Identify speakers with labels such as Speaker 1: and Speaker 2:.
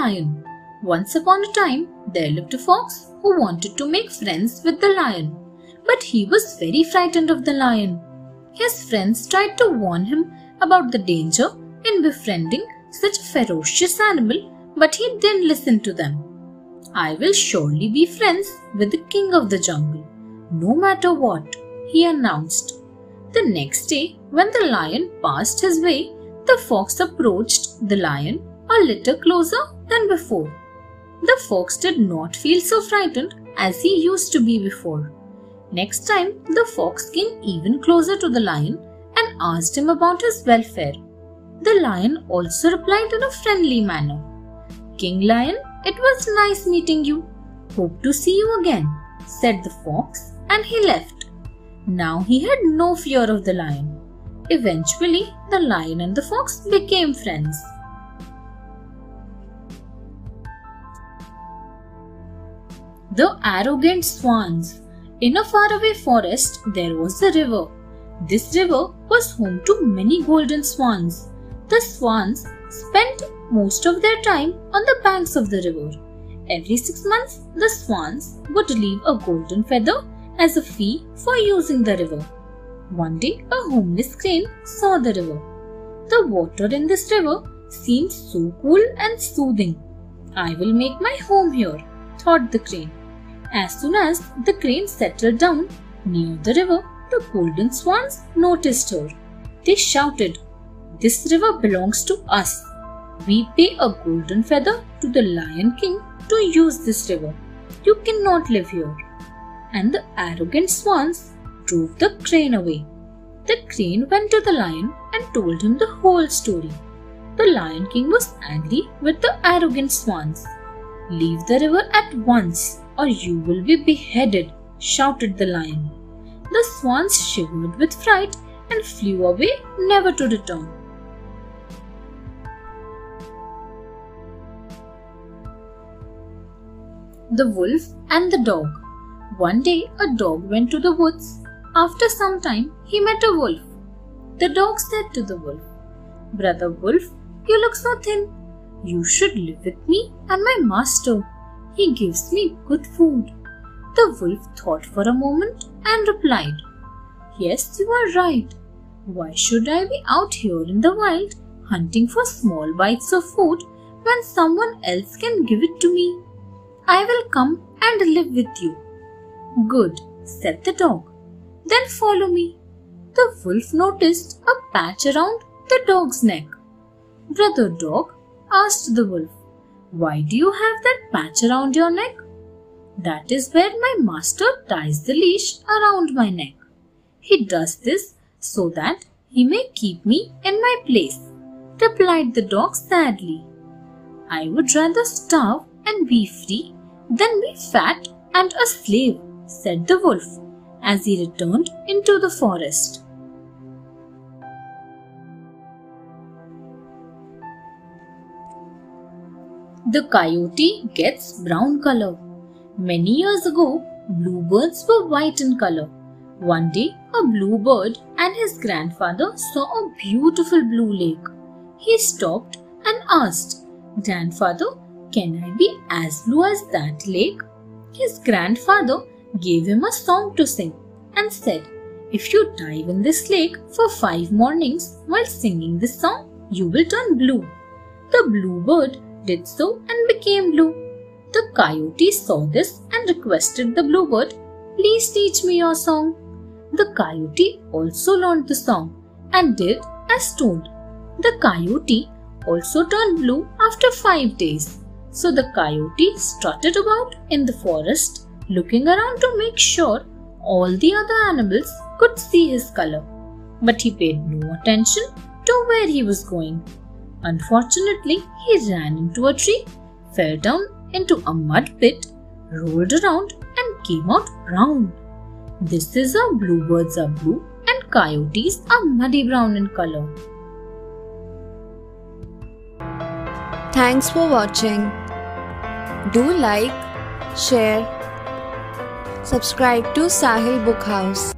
Speaker 1: lion. Once upon a time, there lived a fox who wanted to make friends with the lion. But he was very frightened of the lion. His friends tried to warn him about the danger in befriending such a ferocious animal, but he didn't listen to them. I will surely be friends with the king of the jungle, no matter what, he announced. The next day, when the lion passed his way, the fox approached the lion a little closer than before. The fox did not feel so frightened as he used to be before. Next time, the fox came even closer to the lion and asked him about his welfare. The lion also replied in a friendly manner. King Lion, it was nice meeting you. Hope to see you again, said the fox, and he left. Now he had no fear of the lion. Eventually, the lion and the fox became friends. The arrogant swans. In a faraway forest, there was a river. This river was home to many golden swans. The swans spent most of their time on the banks of the river. Every six months, the swans would leave a golden feather as a fee for using the river. One day, a homeless crane saw the river. The water in this river seemed so cool and soothing. I will make my home here, thought the crane. As soon as the crane settled down near the river, the golden swans noticed her. They shouted, This river belongs to us. We pay a golden feather to the Lion King to use this river. You cannot live here. And the arrogant swans drove the crane away. The crane went to the lion and told him the whole story. The Lion King was angry with the arrogant swans. Leave the river at once, or you will be beheaded, shouted the lion. The swans shivered with fright and flew away, never to return. The Wolf and the Dog One day, a dog went to the woods. After some time, he met a wolf. The dog said to the wolf, Brother Wolf, you look so thin. You should live with me and my master. He gives me good food. The wolf thought for a moment and replied, Yes, you are right. Why should I be out here in the wild hunting for small bites of food when someone else can give it to me? I will come and live with you. Good, said the dog. Then follow me. The wolf noticed a patch around the dog's neck. Brother dog asked the wolf, Why do you have that patch around your neck? That is where my master ties the leash around my neck. He does this so that he may keep me in my place, replied the dog sadly. I would rather starve and be free than be fat and a slave, said the wolf as he returned into the forest. The coyote gets brown color. Many years ago, bluebirds were white in color. One day, a bluebird and his grandfather saw a beautiful blue lake. He stopped and asked, Grandfather, can I be as blue as that lake? His grandfather gave him a song to sing and said, If you dive in this lake for five mornings while singing this song, you will turn blue. The bluebird did so and became blue. The coyote saw this and requested the bluebird, Please teach me your song. The coyote also learned the song and did as told. The coyote also turned blue after five days. So the coyote strutted about in the forest, looking around to make sure all the other animals could see his color. But he paid no attention to where he was going. Unfortunately, he ran into a tree, fell down into a mud pit, rolled around, and came out brown. This is how bluebirds are blue and coyotes are muddy brown in color.
Speaker 2: Thanks for watching. Do like, share, subscribe to Sahil Book House.